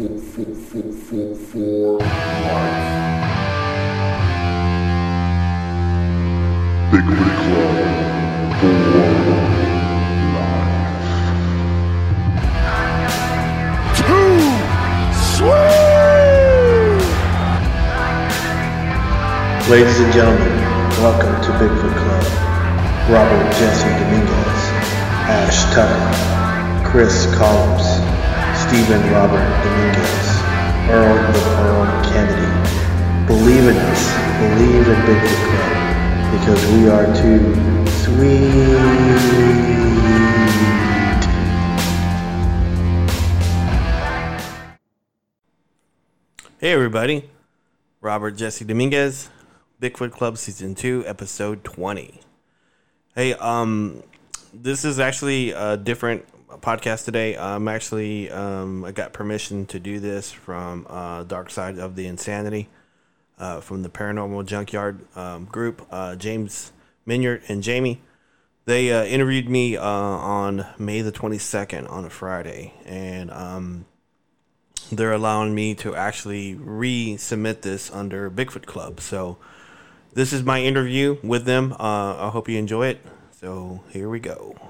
Bigfoot Club for Ladies and gentlemen, welcome to Bigfoot Club. Robert Jesse Dominguez, Ash Tucker, Chris Collins, Stephen Robert Dominguez, Earl the Earl Kennedy. Believe in us, believe in Bigfoot Club, because we are too sweet. Hey everybody, Robert Jesse Dominguez, Bigfoot Club Season 2, Episode 20. Hey, um, this is actually a different podcast today. I'm actually, um, I got permission to do this from uh, Dark Side of the Insanity, uh, from the Paranormal Junkyard um, group, uh, James Minyard and Jamie. They uh, interviewed me uh, on May the 22nd on a Friday, and um, they're allowing me to actually resubmit this under Bigfoot Club. So this is my interview with them. Uh, I hope you enjoy it. So here we go.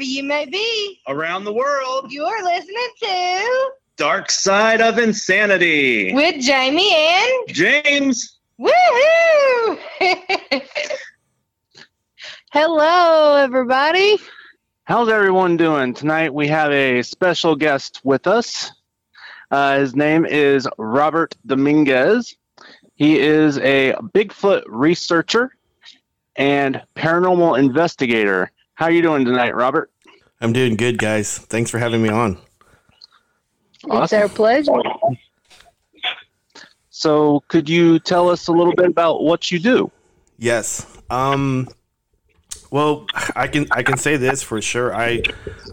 Wherever you may be. around the world. You're listening to Dark Side of Insanity. with Jamie and James. woohoo! Hello, everybody. How's everyone doing? Tonight we have a special guest with us. Uh, his name is Robert Dominguez. He is a Bigfoot researcher and paranormal investigator. How are you doing tonight, Robert? I'm doing good, guys. Thanks for having me on. It's our pleasure. So, could you tell us a little bit about what you do? Yes. Um. Well, I can I can say this for sure. I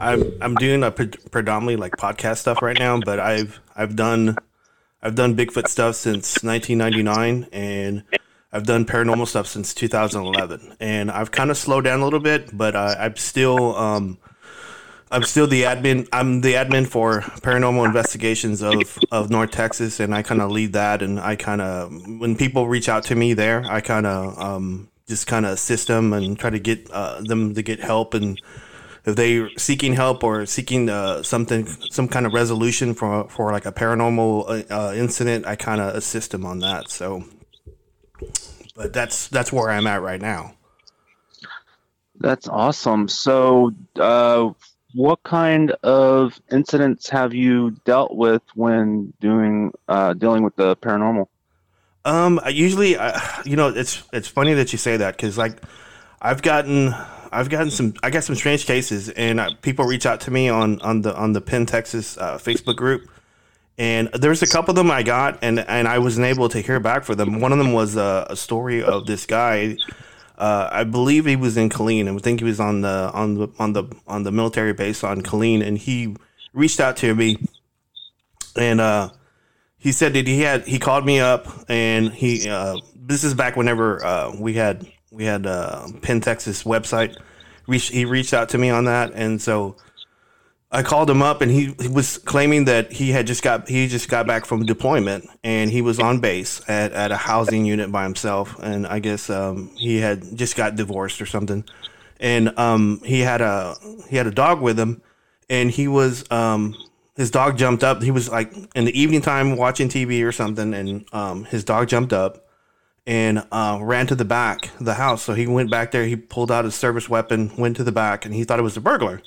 I'm I'm doing a pre- predominantly like podcast stuff right now, but I've I've done I've done Bigfoot stuff since 1999, and I've done paranormal stuff since 2011. And I've kind of slowed down a little bit, but uh, I'm still um I'm still the admin. I'm the admin for paranormal investigations of, of North Texas, and I kind of lead that. And I kind of, when people reach out to me there, I kind of um, just kind of assist them and try to get uh, them to get help. And if they're seeking help or seeking uh, something, some kind of resolution for for like a paranormal uh, uh, incident, I kind of assist them on that. So, but that's that's where I'm at right now. That's awesome. So, uh, what kind of incidents have you dealt with when doing uh, dealing with the paranormal? Um, I usually, uh, you know, it's it's funny that you say that because like I've gotten I've gotten some I got some strange cases, and uh, people reach out to me on on the on the Penn Texas uh, Facebook group, and there's a couple of them I got, and and I wasn't able to hear back for them. One of them was uh, a story of this guy. Uh, I believe he was in Killeen, I think he was on the on the on the on the military base on Killeen, and he reached out to me, and uh, he said that he had he called me up, and he uh, this is back whenever uh, we had we had uh, Penn Texas website. Reach, he reached out to me on that, and so I called him up, and he, he was claiming that he had just got he just got back from deployment, and he was on base at, at a housing unit by himself, and I guess um, he had just got divorced or something, and um, he had a he had a dog with him, and he was um, his dog jumped up. He was like in the evening time watching TV or something, and um, his dog jumped up and uh, ran to the back of the house. So he went back there. He pulled out his service weapon, went to the back, and he thought it was a burglar.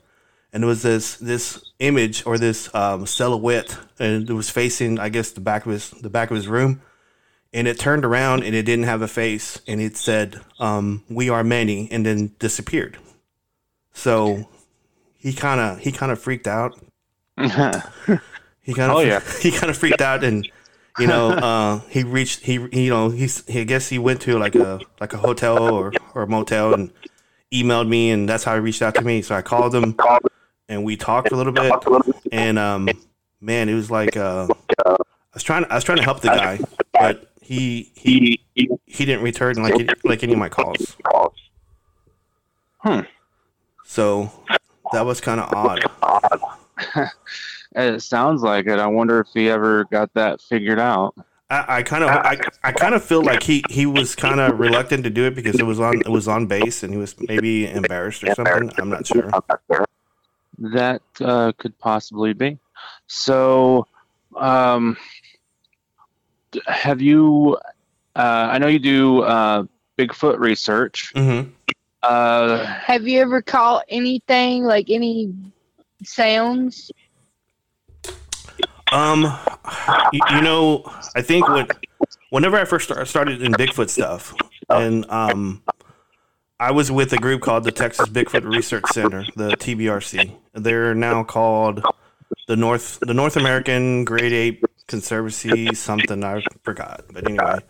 And it was this this image or this um, silhouette, and it was facing, I guess, the back of his the back of his room. And it turned around, and it didn't have a face, and it said, um, "We are many," and then disappeared. So he kind of he kind of freaked out. He kind of Oh, yeah. he kind of freaked out and you know uh, he reached he you know he's he I guess he went to like a like a hotel or or a motel and emailed me and that's how he reached out to me. So I called him and we talked a little bit and um man it was like uh, I was trying I was trying to help the guy but he he he didn't return like like any of my calls. Hmm. So that was kind of odd. It sounds like it. I wonder if he ever got that figured out. I, I kind of I, I kind of feel like he, he was kind of reluctant to do it because it was on it was on base and he was maybe embarrassed or something. I'm not sure. That uh, could possibly be. So, um, have you? Uh, I know you do uh, Bigfoot research. hmm Uh, Have you ever caught anything like any sounds? Um, you, you know, I think when whenever I first start, started in Bigfoot stuff, and um, I was with a group called the Texas Bigfoot Research Center, the TBRC. They're now called the North the North American Great Ape Conservancy something I forgot, but anyway.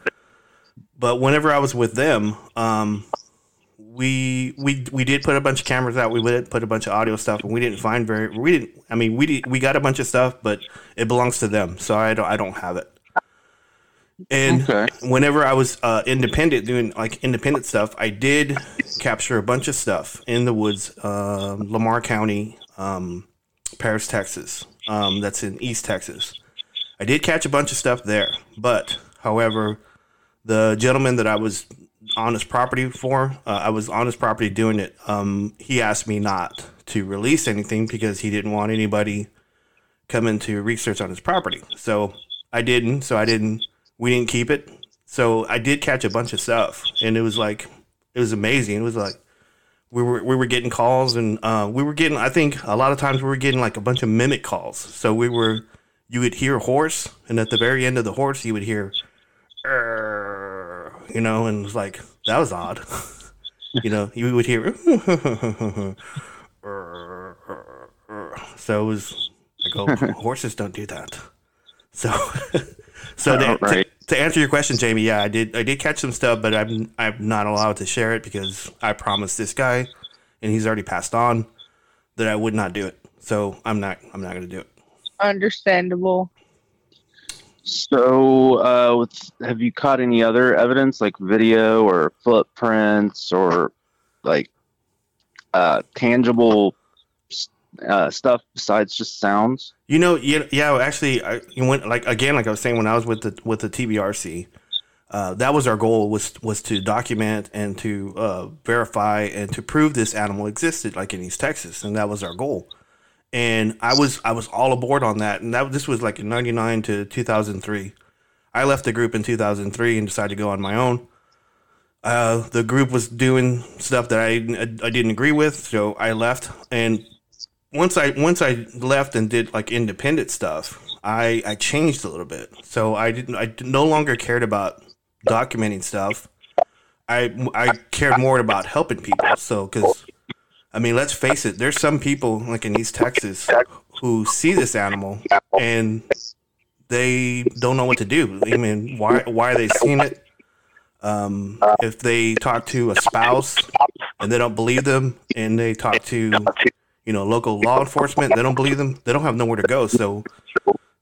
But whenever I was with them, um, we we we did put a bunch of cameras out. We did put a bunch of audio stuff, and we didn't find very. We didn't. I mean, we did, we got a bunch of stuff, but it belongs to them, so I don't I don't have it. And Okay. whenever I was uh, independent, doing like independent stuff, I did capture a bunch of stuff in the woods, um Lamar County, um, Paris, Texas. Um, that's in East Texas. I did catch a bunch of stuff there, but however, the gentleman that I was on his property for, uh, I was on his property doing it. Um, he asked me not to release anything because he didn't want anybody coming to research on his property. So I didn't. So I didn't. We didn't keep it. So I did catch a bunch of stuff, and it was like it was amazing. It was like we were we were getting calls, and uh, we were getting. I think a lot of times we were getting like a bunch of mimic calls. So we were you would hear a horse, and at the very end of the horse, you would hear, you know, and it was like that was odd. you know, you would hear, so it was. I go, horses don't do that. So, so to, right. to, to answer your question, Jamie, yeah, I did. I did catch some stuff, but I'm I'm not allowed to share it because I promised this guy, and he's already passed on, that I would not do it. So I'm not. I'm not going to do it. Understandable. So, uh, with, have you caught any other evidence, like video or footprints or like uh, tangible uh, stuff besides just sounds? You know, yeah, yeah. Actually, I went like again, like I was saying when I was with the with the TBRC. Uh, that was our goal was was to document and to uh, verify and to prove this animal existed, like in East Texas, and that was our goal. And I was I was all aboard on that, and that this was like in '99 to 2003. I left the group in 2003 and decided to go on my own. Uh, the group was doing stuff that I I didn't agree with, so I left. And once I once I left and did like independent stuff, I I changed a little bit. So I didn't I no longer cared about documenting stuff. I I cared more about helping people. So because I mean, let's face it, there's some people like in East Texas who see this animal and they don't know what to do. I mean, why why are they seeing it? Um, if they talk to a spouse and they don't believe them, and they talk to you know local law enforcement, they don't believe them. They don't have nowhere to go. So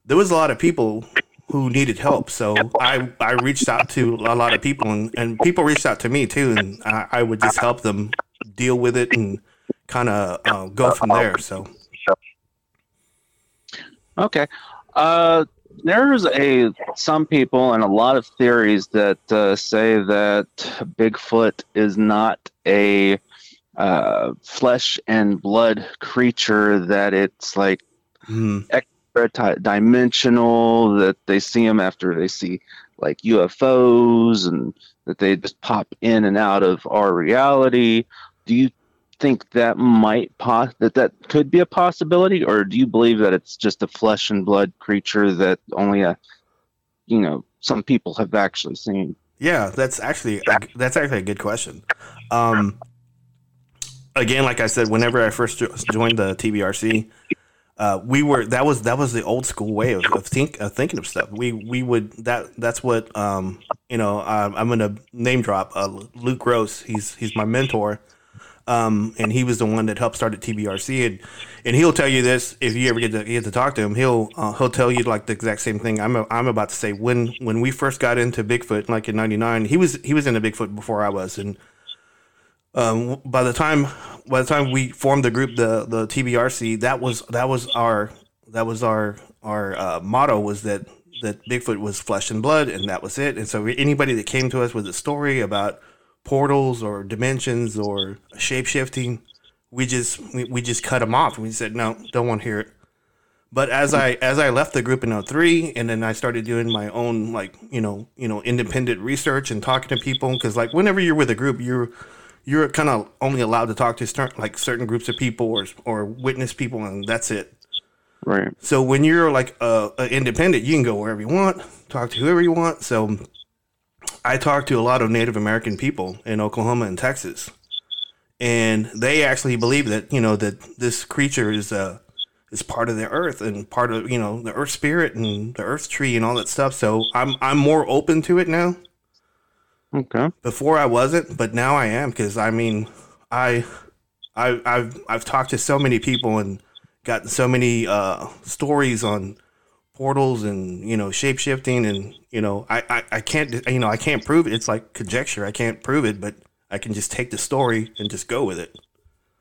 there was a lot of people who needed help. So I I reached out to a lot of people, and, and people reached out to me too, and I, I would just help them deal with it and kind of uh, go from there. So Okay. Uh, there's a some people and a lot of theories that uh, say that Bigfoot is not a uh, flesh and blood creature. That it's like hmm, extra dimensional. That they see them after they see like UFOs, and that they just pop in and out of our reality. Do you think that might pos- that that could be a possibility, or do you believe that it's just a flesh and blood creature that only a you know some people have actually seen? yeah, that's actually a, that's actually a good question. Um, again, like I said, whenever I first joined the TBRC, uh, we were that was that was the old school way of, of think of thinking of stuff. We we would that that's what um, you know. I'm gonna name drop uh, Luke Gross. He's he's my mentor. Um, and he was the one that helped start at TBRC, and, and he'll tell you this if you ever get to get to talk to him. He'll uh, he'll tell you like the exact same thing I'm I'm about to say. When when we first got into Bigfoot, like in '99, he was he was into Bigfoot before I was, and um, by the time by the time we formed the group, the the TBRC, that was that was our that was our our uh, motto was that that Bigfoot was flesh and blood, and that was it. And so anybody that came to us with a story about portals or dimensions or shape shifting, we just we, we just cut them off. We said no, don't want to hear it. But as I as I left the group in 03 and then I started doing my own like you know you know independent research and talking to people because like whenever you're with a group you're you're kind of only allowed to talk to certain like certain groups of people or or witness people and that's it. Right. So when you're like a, a independent, you can go wherever you want, talk to whoever you want. So I talked to a lot of Native American people in Oklahoma and Texas, and they actually believe that you know that this creature is uh is part of the earth and part of you know the earth spirit and the earth tree and all that stuff. So I'm I'm more open to it now. Okay. Before I wasn't, but now I am because I mean I I I've I've talked to so many people and gotten so many uh stories on portals and you know shape shifting and you know I, I I can't you know I can't prove it. It's like conjecture. I can't prove it, but I can just take the story and just go with it.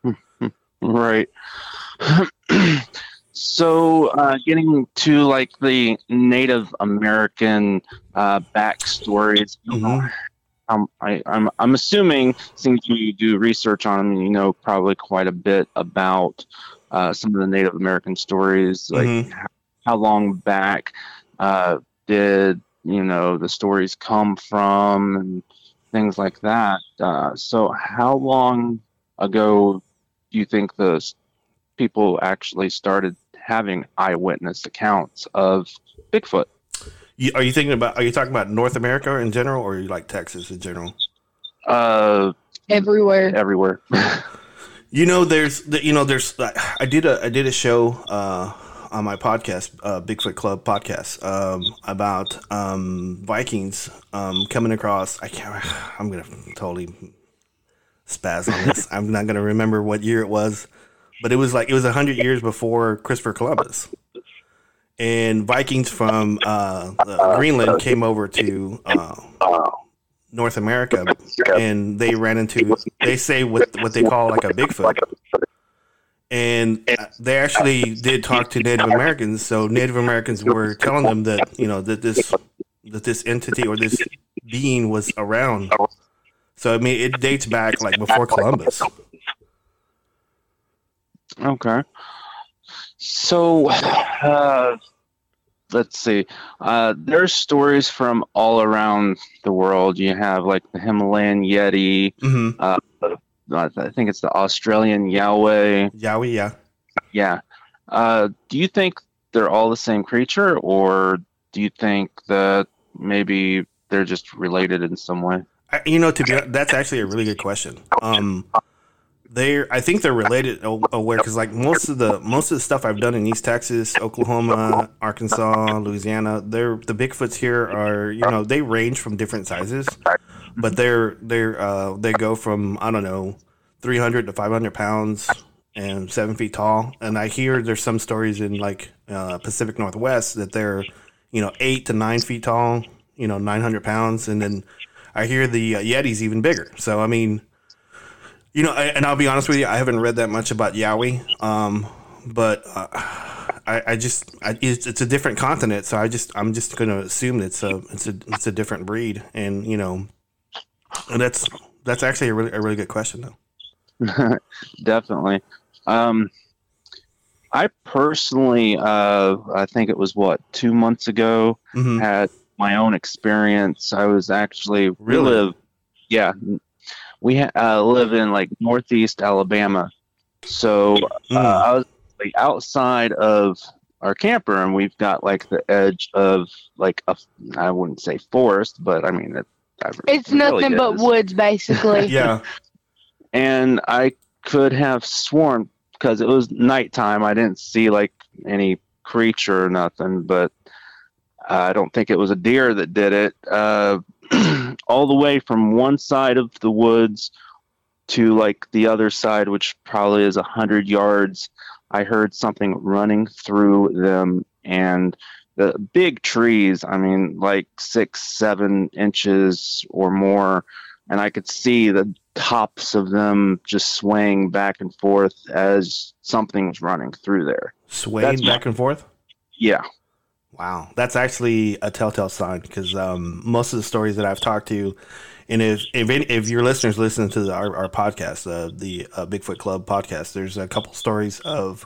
Right. so, uh, getting to like the Native American uh, backstories, Mhm. Um, I, I'm I'm assuming since you do research on them, you know probably quite a bit about uh, some of the Native American stories, like Mhm. how, how long back uh, did you know the stories come from and things like that. Uh, so, how long ago do you think the people actually started having eyewitness accounts of Bigfoot? You, are you thinking about? Are you talking about North America in general, or you like Texas in general? Uh, everywhere. everywhere. You know, there's the- you know there's I did a I did a show uh, on my podcast, uh, Bigfoot Club podcast, um, about um, Vikings um, coming across. I can't. I'm gonna totally spaz on this. I'm not gonna remember what year it was, but it was like it was hundred years before Christopher Columbus. And Vikings from uh, uh, Greenland came over to uh, North America, and they ran into they say what what they call like a Bigfoot, and uh, they actually did talk to Native Americans. So Native Americans were telling them that you know that this that this entity or this being was around. So I mean, it dates back like before Columbus. Okay. So, uh, let's see. Uh, there's stories from all around the world. You have like the Himalayan Yeti. hmm Uh, I think it's the Australian Yahweh. Yowie, yeah. Yeah. Uh, do you think they're all the same creature, or do you think that maybe they're just related in some way? You know, to be that's actually a really good question. Um, they're I think they're related. Aware because like most of the most of the stuff I've done in East Texas, Oklahoma, Arkansas, Louisiana, they're the Bigfoots here are you know they range from different sizes, but they're they're uh, they go from I don't know, three hundred to five hundred pounds and seven feet tall. And I hear there's some stories in like uh, Pacific Northwest that they're you know eight to nine feet tall, you know nine hundred pounds, and then I hear the uh, Yeti's even bigger. So I mean, you know, I, and I'll be honest with you, I haven't read that much about Yowie, um, but uh, I, I just I, it's, it's a different continent, so I just I'm just going to assume it's a it's a it's a different breed, and you know, and that's that's actually a really a really good question though. Definitely. Um, I personally, uh, I think it was what two months ago, hmm had my own experience. I was actually we Really? yeah, we ha- uh, live in like northeast Alabama, so uh, Mm. I was like outside of our camper, and we've got like the edge of like a I wouldn't say forest, but I mean it. I- It's it really nothing but is. woods, basically. Yeah, and I could have sworn because it was nighttime, I didn't see like any creature or nothing, but I don't think it was a deer that did it. Uh, all the way from one side of the woods to like the other side, which probably is a hundred yards, I heard something running through them and the big trees. I mean, like six, seven inches or more, and I could see the tops of them just swaying back and forth as something was running through there. swayed That's- back and forth. Yeah. Wow, that's actually a telltale sign because um, most of the stories that I've talked to, and if if, any, if your listeners listen to the, our, our podcast, uh, the uh, Bigfoot Club podcast, there's a couple stories of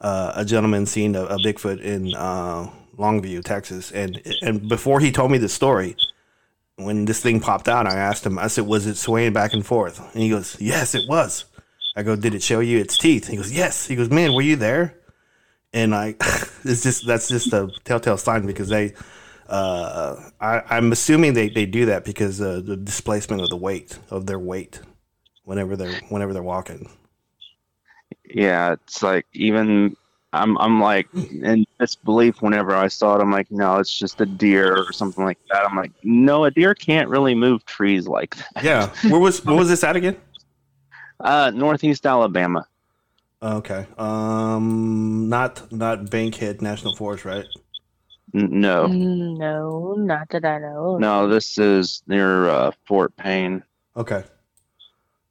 uh, a gentleman seeing a, a Bigfoot in uh, Longview, Texas, and and before he told me the story, when this thing popped out, I asked him, I said, "Was it swaying back and forth?" And he goes, "Yes, it was." I go, "Did it show you its teeth?" He goes, "Yes." He goes, "Man, were you there?" And I, it's just that's just a telltale sign because they, uh, I, I'm assuming they, they do that because uh, the displacement of the weight of their weight, whenever they're whenever they're walking. Yeah, it's like even I'm I'm like in disbelief whenever I saw it. I'm like, no, it's just a deer or something like that. I'm like, no, a deer can't really move trees like that. Yeah, where was where was this at again? Uh, Northeast Alabama. Okay, um, not not Bankhead National Forest, right? N- no, No, not that I know. of. no, this is near uh, Fort Payne. Okay.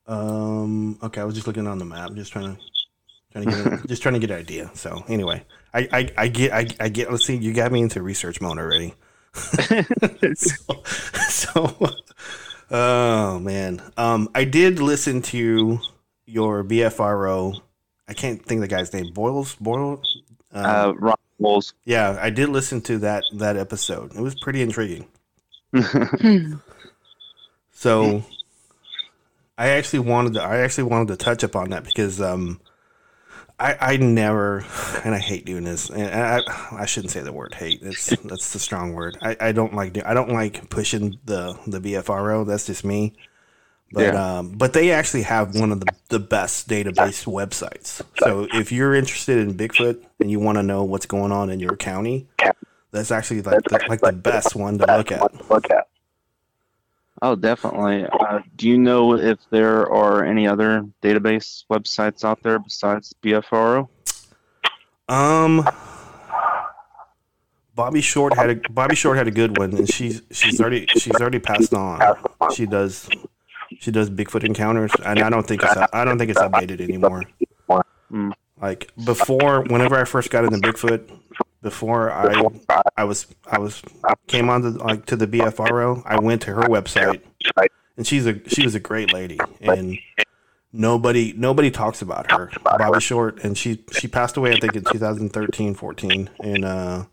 Um. Okay, I was just looking on the map, just trying to, trying to get, a- just trying to get an idea. So anyway, I, I, I get, I, I get. Let's see, you got me into research mode already. so, so, oh man, um, I did listen to your BFRO. I can't think of the guy's name. Boyles, Boyle. Um, Uh, Ron Wolves. yeah, I did listen to that that episode. It was pretty intriguing. Hmm. So I actually wanted to I actually wanted to touch upon that because um I I never and I hate doing this and I I shouldn't say the word hate it's that's the strong word I, I don't like do, I don't like pushing the the BFRO that's just me but um but they actually have one of the, the best database websites so if you're interested in Bigfoot and you want to know what's going on in your county that's actually like the, like the best one to look at Oh, definitely. Uh, do you know if there are any other database websites out there besides BFRO? Um, Bobbie Short had a Bobbie Short had a good one, and she's she's already she's already passed on. She does she does Bigfoot encounters, and I don't think it's I don't think it's updated anymore. Like before, whenever I first got into Bigfoot, before I I was I was came on to like to the BFRO, I went to her website, and she's a she was a great lady, and nobody nobody talks about her, Bobbie Short, and she she passed away I think in 2013, 14, and uh,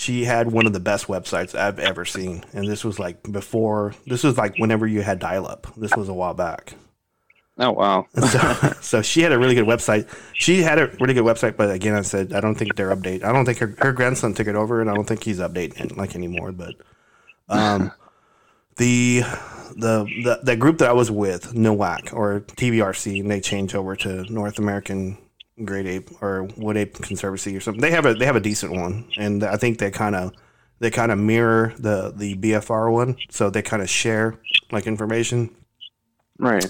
she had one of the best websites I've ever seen, and this was like before this was like whenever you had dial up. This was a while back. Oh, wow. So, so she had a really good website. She had a really good website, but again, I said I don't think they're update. I don't think her, her grandson took it over, and I don't think he's updating it like anymore. But um, the the the that group that I was with, NAWAC or TBRC, and they changed over to North American Great Ape or Wood Ape Conservancy or something. They have a they have a decent one, and I think they kind of they kind of mirror the the BFR one, so they kind of share like information. Right.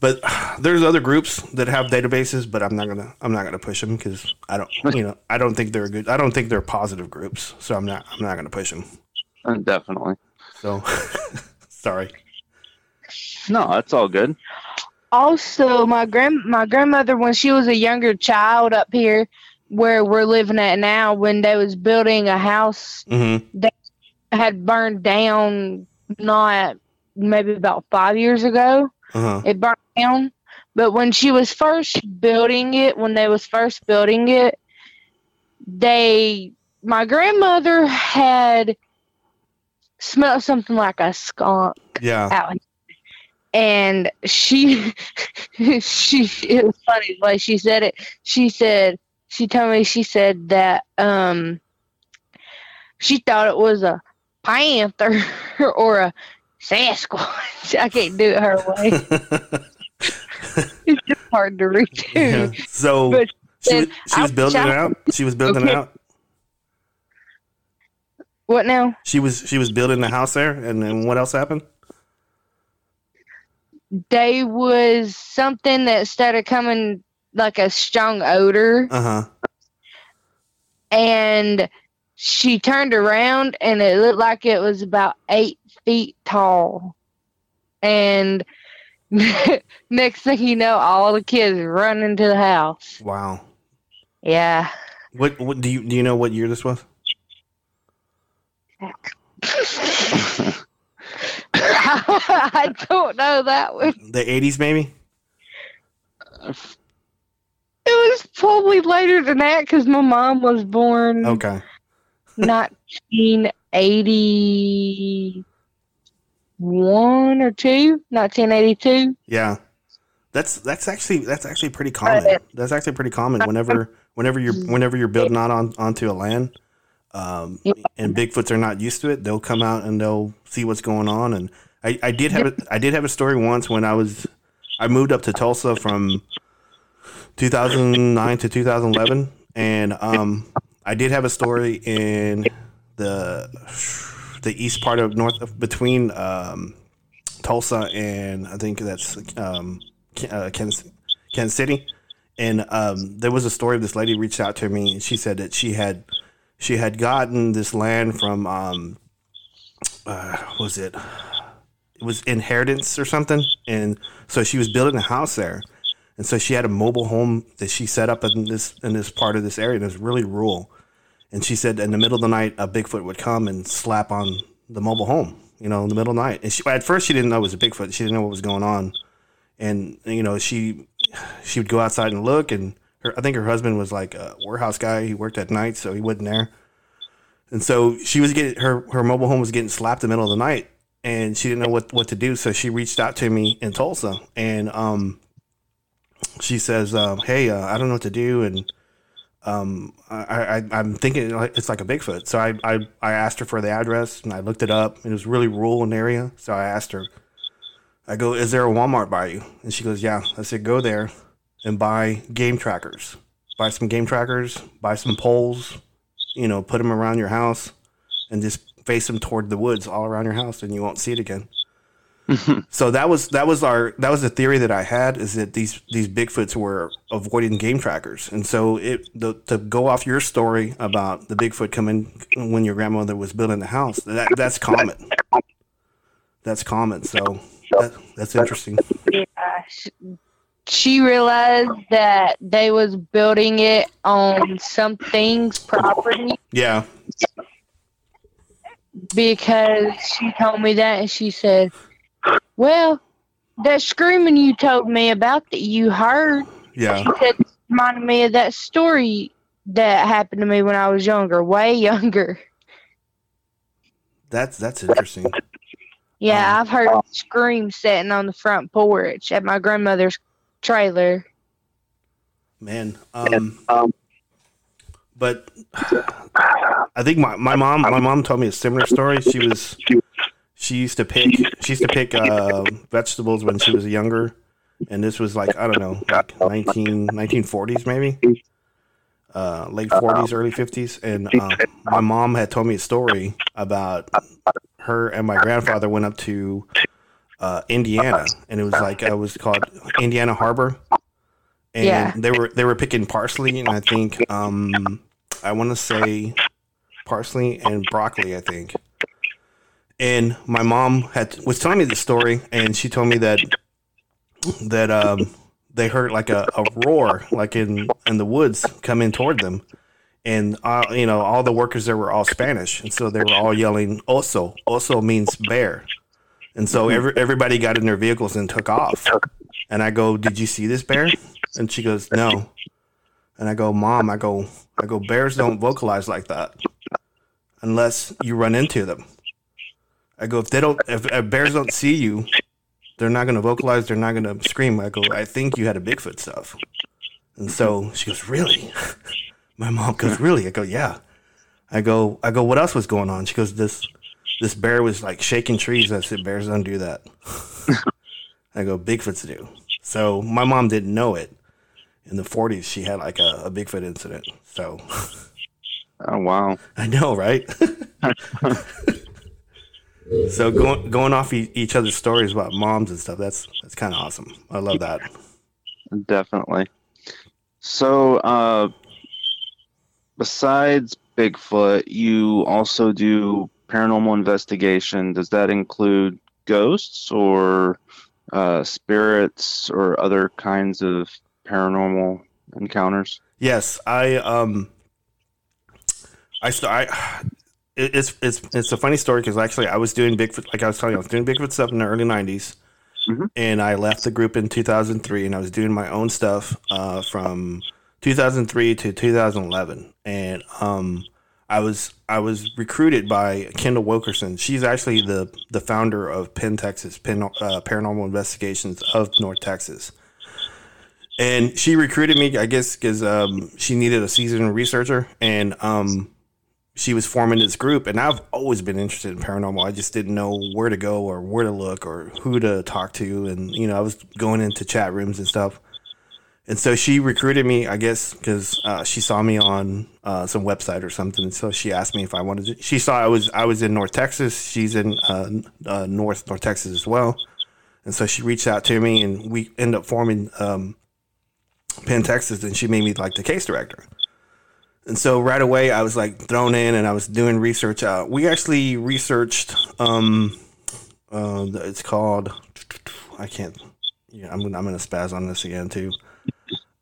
But there's other groups that have databases, but I'm not gonna I'm not gonna push them because I don't you know I don't think they're good. I don't think they're positive groups, so I'm not I'm not gonna push them. Uh, Definitely. So sorry. No, that's all good. Also, my grand my grandmother, when she was a younger child up here, where we're living at now, when they was building a house, hmm had burned down not maybe about five years ago. Uh-huh. It burned down, but when she was first building it, when they was first building it, they my grandmother had smelled something like a skunk Yeah. out. And she she it was funny way she said it she said she told me she said that um she thought it was a panther or a sasquatch i can't do it her way it's just hard to read too Yeah. So But she, then was- she was I- building it out. She was building it out. what now She was she was building the house there, and then what else happened? They was something that started coming like a strong odor Uh huh. and she turned around and it looked like it was about eight feet tall. And next thing you know, all the kids run into the house. Wow. Yeah. What what do you do you know what year this was? I don't know that one. The eighties, maybe. It was probably later than that because my mom was born Okay. 1981 or 2, 1982. Yeah. That's that's actually that's actually pretty common. That's actually pretty common. Whenever whenever you're whenever you're building out on onto a land, um, and Bigfoots are not used to it, they'll come out and they'll see what's going on. And I, did have a, I did have a story once when I was I moved up to Tulsa from 2009 to 2011, and um, I did have a story in the the east part of north of between um, Tulsa and I think that's um, uh, Kansas, Kansas City. And um, there was a story of this lady reached out to me and she said that she had she had gotten this land from um, uh, was it it was inheritance or something and so she was building a house there. And so she had a mobile home that she set up in this in this part of this area and it was really rural. And she said in the middle of the night a bigfoot would come and slap on the mobile home you know in the middle of the night. And she at first she didn't know it was a bigfoot. She didn't know what was going on. And you know she she would go outside and look and her i think her husband was like a warehouse guy. He worked at night so he wasn't there. And so she was getting her her mobile home was getting slapped in the middle of the night and she didn't know what what to do so she reached out to me in tulsa and um she says um, hey uh, i don't know what to do and um, I, I, I'm thinking it's like a Bigfoot. So I, I, I asked her for the address and I looked it up. And it was really rural the area. So I asked her, I go, is there a Walmart by you? And she goes, yeah. I said, go there and buy game trackers. Buy some game trackers, buy some poles, you know, put them around your house and just face them toward the woods all around your house and you won't see it again. so that was that was our that was the theory that I had is that these these Bigfoots were avoiding game trackers, and so it the, to go off your story about the Bigfoot coming when your grandmother was building the house that that's common. That's common. So that, that's interesting. Yeah. She, she realized that they was building it on something's property Yeah, because she told me that and she said, Well, that screaming you told me about that you heard, yeah, she said, reminded me of that story that happened to me when I was younger, way younger. that's that's interesting. Yeah, Um, I've heard screams sitting on the front porch at my grandmother's trailer. Man, um, but I think my, my mom my mom told me a similar story. She was she used to pick she used to pick uh, vegetables when she was younger, and this was like I don't know, like 19, 1940s maybe, uh, late forties, early fifties. And um, my mom had told me a story about her and my grandfather went up to uh, Indiana, and it was like uh, it was called Indiana Harbor, and Yeah. they were they were picking parsley, and I think um, I want to say parsley and broccoli, I think. And my mom had was telling me the story, and she told me that that um, they heard like a, a roar, like in in the woods, coming toward them, and uh, you know all the workers there were all Spanish, and so they were all yelling "oso." Oso means bear, and so every, everybody got in their vehicles and took off. And I go, "Did you see this bear?" And she goes, "No." And I go, "Mom," I go, I go, bears don't vocalize like that unless you run into them. I go, if they don't, if, if bears don't see you, they're not going to vocalize. They're not going to scream. I go, I think you had a Bigfoot stuff. And so she goes, really? My mom goes, really? I go, yeah. I go, I go, what else was going on? She goes, this, this bear was like shaking trees. I said, bears don't do that. I go, Bigfoots do. So my mom didn't know it. In the 40s, she had like a, a Bigfoot incident. So Oh wow. I know, right? so going going off e- each other's stories about moms and stuff, that's that's kind of awesome. I love that. Definitely. So, uh, besides Bigfoot, you also do paranormal investigation. Does that include ghosts or uh, spirits or other kinds of paranormal encounters? Yes, I um, I I it's it's it's a funny story because actually I was doing Bigfoot, like I was telling you, I was doing Bigfoot stuff in the early '90s, Mhm. and I left the group in 2003, and I was doing my own stuff uh, from 2003 to 2011, and um, I was I was recruited by Kendall Wilkerson. She's actually the the founder of Penn Texas, Penn uh, Paranormal Investigations of North Texas and she recruited me, I guess, because um, she needed a seasoned researcher, and um, she was forming this group. And I've always been interested in paranormal. I just didn't know where to go or where to look or who to talk to, and you know, I was going into chat rooms and stuff. And so she recruited me, I guess, because uh, she saw me on uh, some website or something. So she asked me if I wanted to. She saw I was I was in North Texas. She's in uh, uh, North North Texas as well. And so she reached out to me, and we ended up forming um, Penn, Texas, and she made me like the case director. And so right away, I was like thrown in, and I was doing research. Uh, we actually researched. Um, uh, it's called. I can't. Yeah, I'm gonna, I'm gonna spaz on this again too.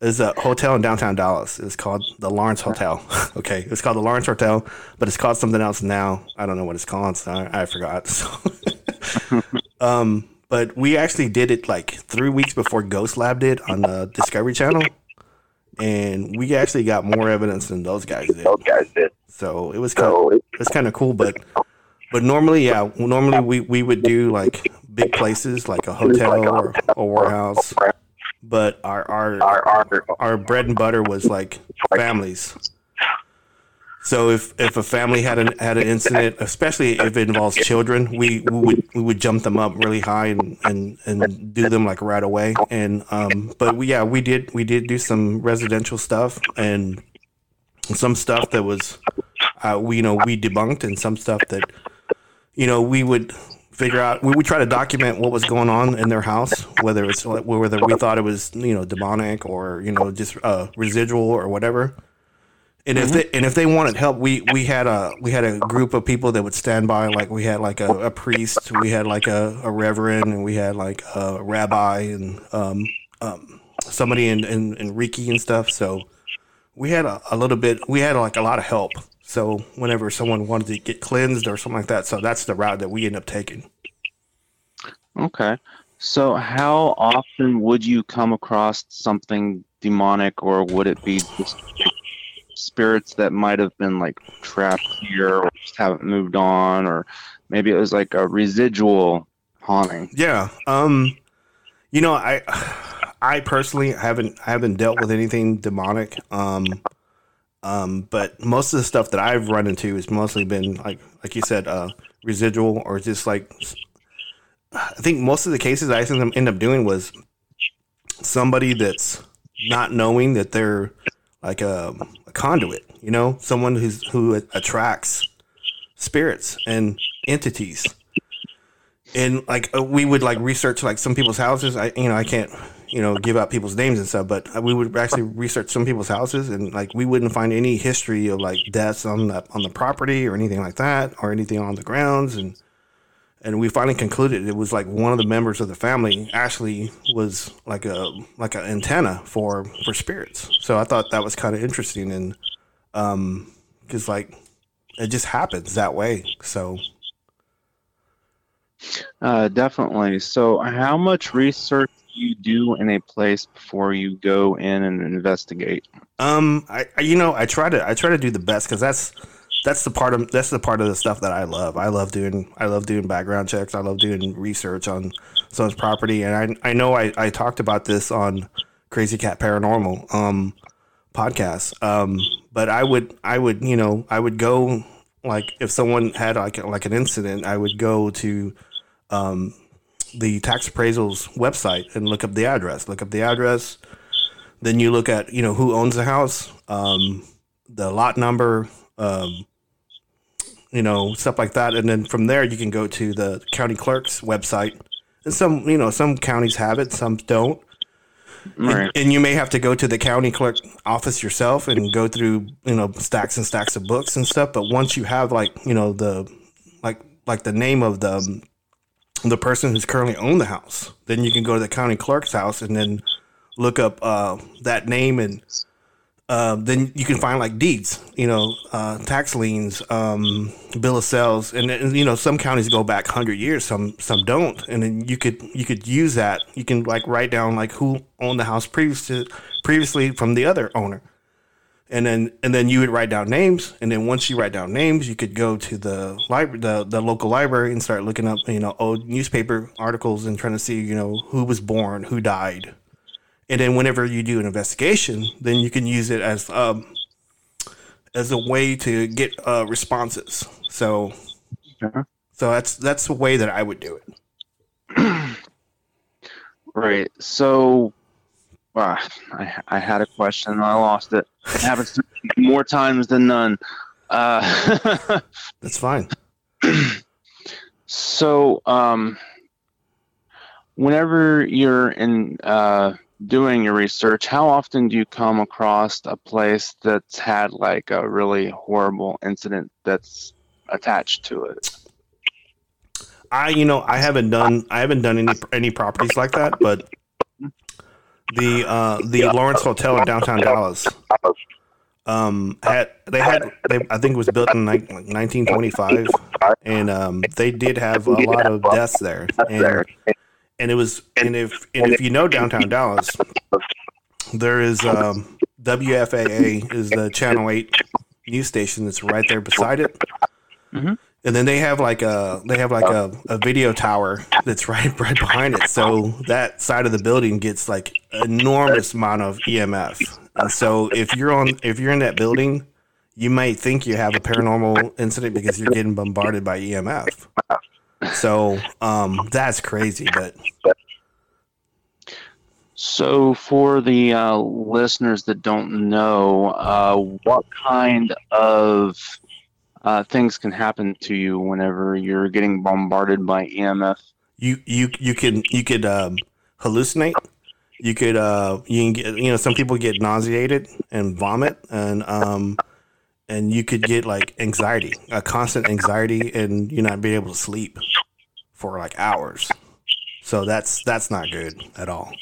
There's a hotel in downtown Dallas. It's called the Lawrence Hotel. okay, it's called the Lawrence Hotel, but it's called something else now. I don't know what it's called. So I, I forgot. So, um, but we actually did it like three weeks before Ghost Lab did on the Discovery Channel, and we actually got more evidence than those guys did. Those guys did. So it was kind of it- it's kind of cool, but but normally, yeah, normally we we would do like big places like a hotel or a warehouse, but our our, our, our bread and butter was like families. So if, if a family had an had an incident, especially if it involves children, we, we would we would jump them up really high and, and, and do them like right away. And um, but we yeah we did we did do some residential stuff and some stuff that was uh, we you know we debunked and some stuff that you know we would figure out we would try to document what was going on in their house whether it's whether we thought it was you know demonic or you know just uh, residual or whatever and if they and if they wanted help we we had a we had a group of people that would stand by. Like we had like a, a priest we had like a, a reverend and we had like a rabbi and um, um, somebody in, in, in Reiki and stuff. So we had a, a little bit we had like a lot of help. So whenever someone wanted to get cleansed or something like that so that's the route that we end up taking. Okay. So, how often would you come across something demonic, or would it be just spirits that might have been like trapped here, or just haven't moved on, or maybe it was like a residual haunting? Yeah. Um you know, I I personally haven't I haven't dealt with anything demonic. Um um but most of the stuff that I've run into has mostly been like like you said uh residual or just like I think most of the cases I end up doing was somebody that's not knowing that they're like a, a conduit, you know, someone who's who attracts spirits and entities. And like uh, we would like research like some people's houses. I you know I can't you know give out people's names and stuff, but we would actually research some people's houses and like we wouldn't find any history of like deaths on the on the property or anything like that or anything on the grounds and and we finally concluded it was like one of the members of the family actually was like a like an antenna for for spirits. So I thought that was kind of interesting and um because like it just happens that way. So Uh, definitely. So, how much research do you do in a place before you go in and investigate? um I, I you know I try to I try to do the best because that's that's the part of that's the part of the stuff that I love. I love doing I love doing background checks. I love doing research on someone's property, and I I know I, I talked about this on Crazy Cat Paranormal um podcast. Um, but I would I would you know I would go like if someone had like like an incident, I would go to um the tax appraisal's website and look up the address. Look up the address. Then you look at you know who owns the house, um, the lot number, um, you know, stuff like that. And then from there, you can go to the county clerk's website. And some, you know, some counties have it, some don't. Right. And, and you may have to go to the county clerk office yourself and go through, you know, stacks and stacks of books and stuff. But once you have like, you know, the like like the name of the the person who's currently owned the house, then you can go to the county clerk's house and then look up uh, that name and uh, then you can find like deeds, you know, uh, tax liens, um, bill of sales, and, and you know some counties go back hundred years, some some don't, and then you could you could use that. You can like write down like who owned the house previous to, previously from the other owner, and then and then you would write down names, and then once you write down names, you could go to the library, the, the local library, and start looking up you know old newspaper articles and trying to see you know who was born, who died, and then whenever you do an investigation, then you can use it as um, as a way to get uh, responses. So, Uh-huh. so that's that's the way that I would do it. Right. So, uh, I, I had a question and I lost it. It happens more times than none. Uh, That's fine. so, um, whenever you're in uh, doing your research, how often do you come across a place that's had like a really horrible incident that's attached to it? I you know I haven't done I haven't done any any properties like that, but the uh, the Lawrence Hotel in downtown Dallas um had they had they I think it was built in like 1925 and um they did have a lot of deaths there and and it was and if and if you know downtown Dallas there is um WFAA is the channel 8 news station that's right there beside it. Mhm. and then they have like a they have like a, a video tower that's right right behind it. So that side of the building gets like enormous amount of emf and so if you're on if you're in that building you might think you have a paranormal incident because you're getting bombarded by emf so um that's crazy but So, for the uh, listeners that don't know, uh, what kind of uh, things can happen to you whenever you're getting bombarded by EMF? you you you can you could um, hallucinate. You could uh you can get you know some people get nauseated and vomit and um and you could get like anxiety, a constant anxiety, and you're not be able to sleep for like hours. So that's that's not good at all.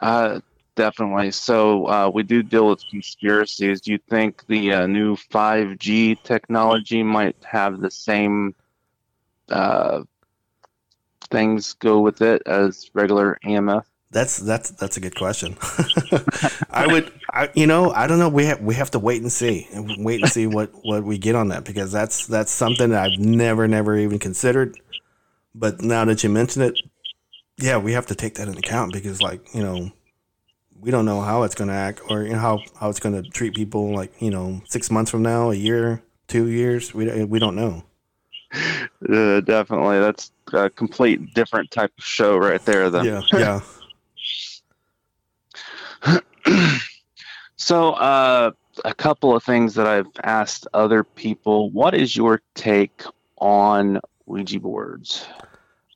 Uh, definitely. So, uh, we do deal with conspiracies. Do you think the uh, new 5G technology might have the same uh, things go with it as regular EMF? That's that's that's a good question. I would, I, you know, I don't know. We have we have to wait and see, wait and see what what we get on that because that's that's something that I've never never even considered. But now that you mention it, yeah, we have to take that into account because, like, you know, we don't know how it's going to act or you know, how how it's going to treat people. Like, you know, six months from now, a year, two years. We we don't know. Uh, definitely, that's a complete different type of show right there. Then. Yeah, yeah. So, uh, a couple of things that I've asked other people. What is your take on Ouija boards?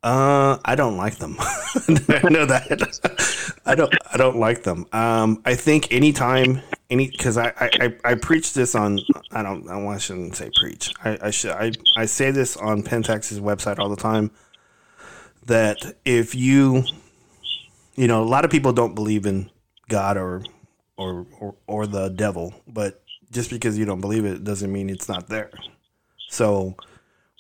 Uh, I don't like them. I know that. I don't. I don't like them. Um, I think anytime, any because I, I I preach this on. I don't. I I shouldn't say preach. I I should. I I say this on Pentexas website all the time. That if you, you know, a lot of people don't believe in God or or or, or the devil, but just because you don't believe it doesn't mean it's not there. So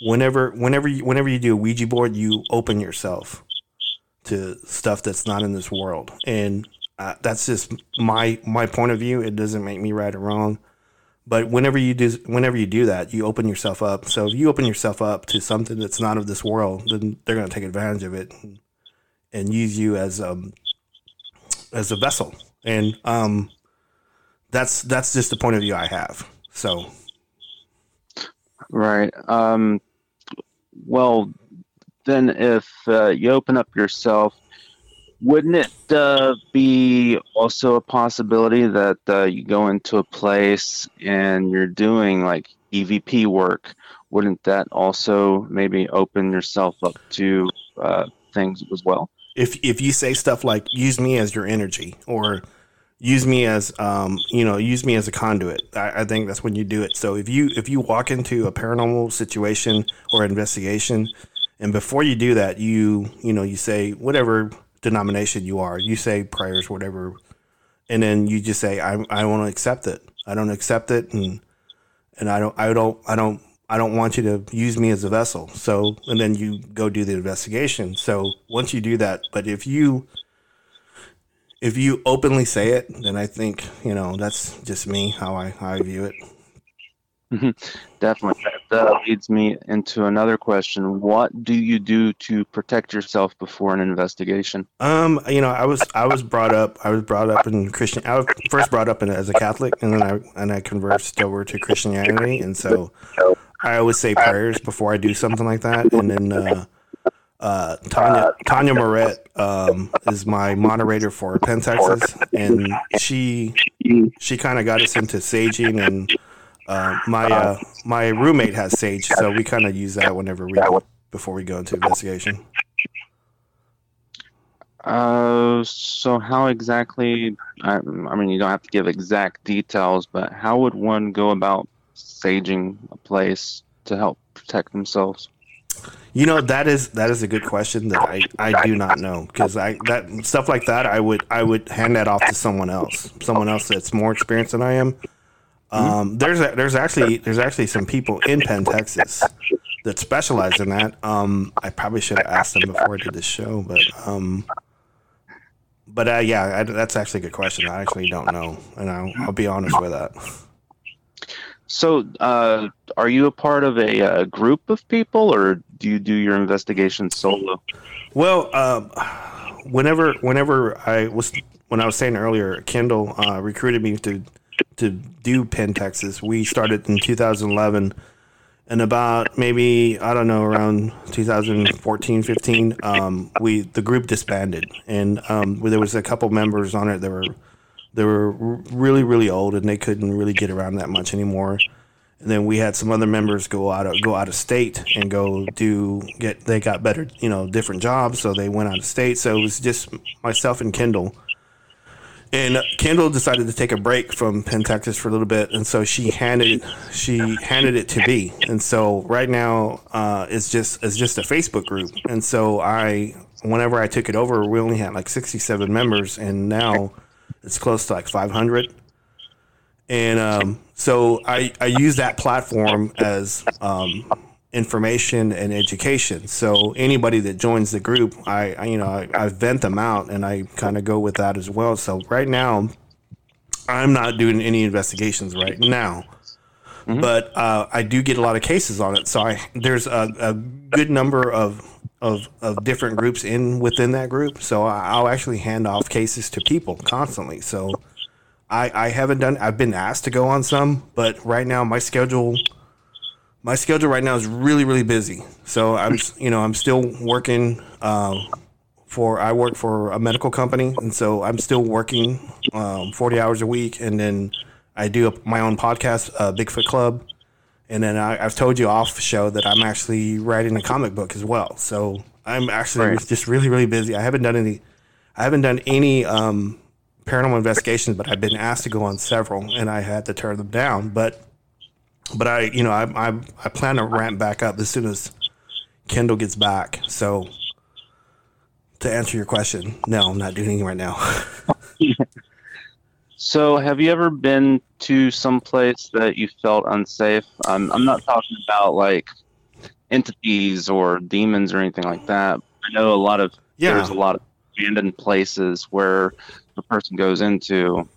whenever whenever you whenever you do a Ouija board, you open yourself to stuff that's not in this world, and uh, that's just my my point of view. It doesn't make me right or wrong, but whenever you do whenever you do that, you open yourself up. So if you open yourself up to something that's not of this world, then they're going to take advantage of it and, and use you as um as a vessel, and um that's that's just the point of view I have. So Right. Um, well, then if uh, you open up yourself, wouldn't it uh, be also a possibility that uh, you go into a place and you're doing like EVP work? Wouldn't that also maybe open yourself up to uh, things as well? If if you say stuff like use me as your energy or use me as um you know use me as a conduit I, I think that's when you do it. So if you if you walk into a paranormal situation or investigation and before you do that you you know you say whatever denomination you are you say prayers whatever and then you just say i i want to accept it. I don't accept it and and i don't i don't i don't I don't want you to use me as a vessel. So, and then you go do the investigation. So once you do that, but if you if you openly say it, then I think you know that's just me how I how I view it. Definitely. That leads me into another question. What do you do to protect yourself before an investigation? Um, you know, I was I was brought up I was brought up in Christian. I was first brought up in, as a Catholic, and then I and I converted over to Christianity, and so I always say prayers before I do something like that, and then. Uh, uh, Tanya Tanya Moret um, is my moderator for Pentexas, and she she kind of got us into saging, and uh, my uh, my roommate has sage, so we kind of use that whenever we before we go into investigation. Uh, so how exactly? I, I mean, you don't have to give exact details, but how would one go about saging a place to help protect themselves? You know that is that is a good question that I, I do not know because I that stuff like that I would I would hand that off to someone else someone else that's more experienced than I am. Um, there's a, there's actually there's actually some people in Penn Texas that specialize in that. Um, I probably should have asked them before I did this show, but um, but uh, yeah, I, that's actually a good question. I actually don't know, and I'll, I'll be honest with that. So, uh, are you a part of a, uh group of people, or do you do your investigation solo? Well, um, whenever whenever I was when I was saying earlier, Kendall uh, recruited me to to do Penn Texas. We started in 2011, and about maybe I don't know around 2014, 15, um, we the group disbanded, and um, there was a couple members on it that were they were really really old and they couldn't really get around that much anymore. And then we had some other members go out of go out of state and go do get they got better you know different jobs so they went out of state. So it was just myself and Kendall. And Kendall decided to take a break from Penn Texas for a little bit and so she handed she handed it to me. And so right now uh, it's just it's just a Facebook group. And so I whenever I took it over we only had like 67 members and now it's close to like 500 and um, so I, I use that platform as um, information and education. So anybody that joins the group, I, I you know I, I vent them out and I kind of go with that as well. So right now, I'm not doing any investigations right now, but uh, I do get a lot of cases on it. So I there's a, a good number of. Of, of different groups in within that group, so I- I'll actually hand off cases to people constantly. So I, I haven't done. I've been asked to go on some, but right now my schedule my schedule right now is really really busy. So I'm you know I'm still working uh, for I work for a medical company, and so I'm still working um, 40 hours a week, and then I do a, my own podcast, uh, Bigfoot Club, and then I, I've told you off show that I'm actually writing a comic book as well. So I'm actually Right. just really really busy. I haven't done any I haven't done any um, paranormal investigations, but I've been asked to go on several, and I had to turn them down. But but I, you know, I I, I plan to ramp back up as soon as Kendall gets back. So to answer your question, no, I'm not doing anything right now. So, have you ever been to some place that you felt unsafe? Um, I'm not talking about like entities or demons or anything like that. I know a lot of yeah, there's a lot of abandoned places where the person goes into,